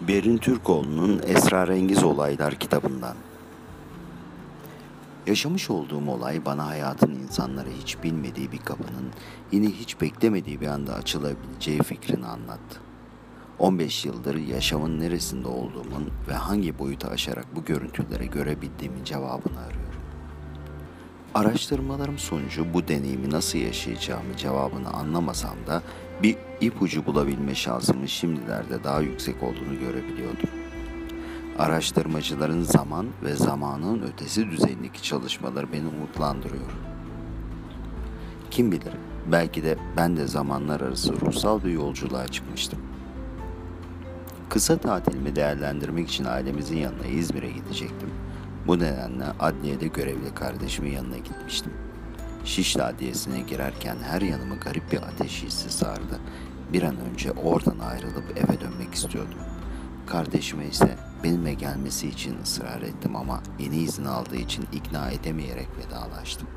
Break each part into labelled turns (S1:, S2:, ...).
S1: Berin Türkoğlu'nun Esrarengiz Olaylar kitabından. Yaşamış olduğum olay bana hayatın insanlara hiç bilmediği bir kapının yine hiç beklemediği bir anda açılabileceği fikrini anlattı. 15 yıldır yaşamın neresinde olduğumun ve hangi boyuta aşarak bu görüntüleri görebildiğimin cevabını arıyorum. Araştırmalarım sonucu bu deneyimi nasıl yaşayacağımı cevabını anlamasam da bir ipucu bulabilme şansımın şimdilerde daha yüksek olduğunu görebiliyordum. Araştırmacıların zaman ve zamanın ötesi düzeyindeki çalışmaları beni umutlandırıyor. Kim bilir, belki de ben de zamanlar arası ruhsal bir yolculuğa çıkmıştım. Kısa tatilimi değerlendirmek için ailemizin yanına İzmir'e gidecektim. Bu nedenle adliyede görevli kardeşimin yanına gitmiştim. Şişli Adliyesi'ne girerken her yanımı garip bir ateş hissi sardı. Bir an önce oradan ayrılıp eve dönmek istiyordum. Kardeşime ise benimle gelmesi için ısrar ettim ama yeni izin aldığı için ikna edemeyerek vedalaştım.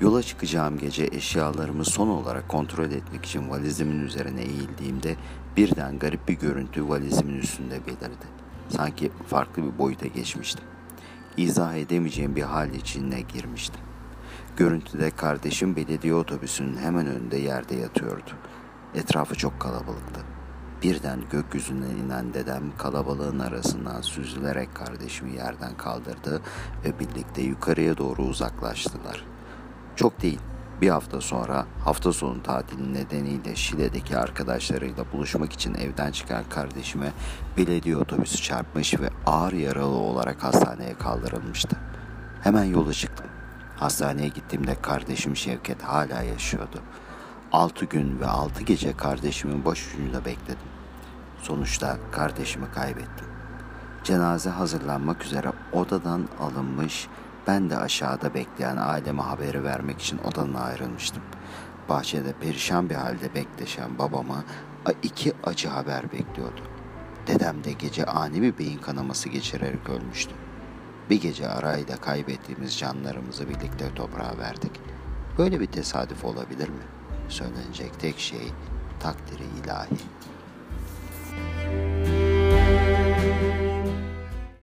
S1: Yola çıkacağım gece eşyalarımı son olarak kontrol etmek için valizimin üzerine eğildiğimde birden garip bir görüntü valizimin üstünde belirdi. Sanki farklı bir boyuta geçmiştim. İzah edemeyeceğim bir hal içine girmiştim. Görüntüde kardeşim belediye otobüsünün hemen önünde yerde yatıyordu. Etrafı çok kalabalıktı. Birden gökyüzünden inen dedem kalabalığın arasından süzülerek kardeşimi yerden kaldırdı ve birlikte yukarıya doğru uzaklaştılar. Çok değil, bir hafta sonra hafta sonu tatili nedeniyle Şile'deki arkadaşlarıyla buluşmak için evden çıkan kardeşime belediye otobüsü çarpmış ve ağır yaralı olarak hastaneye kaldırılmıştı. Hemen yola çıktım. Hastaneye gittiğimde kardeşim Şevket hala yaşıyordu. Altı gün ve altı gece kardeşimin başucunda bekledim. Sonuçta kardeşimi kaybettim. Cenaze hazırlanmak üzere odadan alınmış, ben de aşağıda bekleyen aileme haberi vermek için odanın ayrılmıştım. Bahçede perişan bir halde bekleşen babama iki acı haber bekliyordu. Dedem de gece ani bir beyin kanaması geçirerek ölmüştü. Bir gece arayla kaybettiğimiz canlarımızı birlikte toprağa verdik. Böyle bir tesadüf olabilir mi? Söylenecek tek şey takdiri ilahi.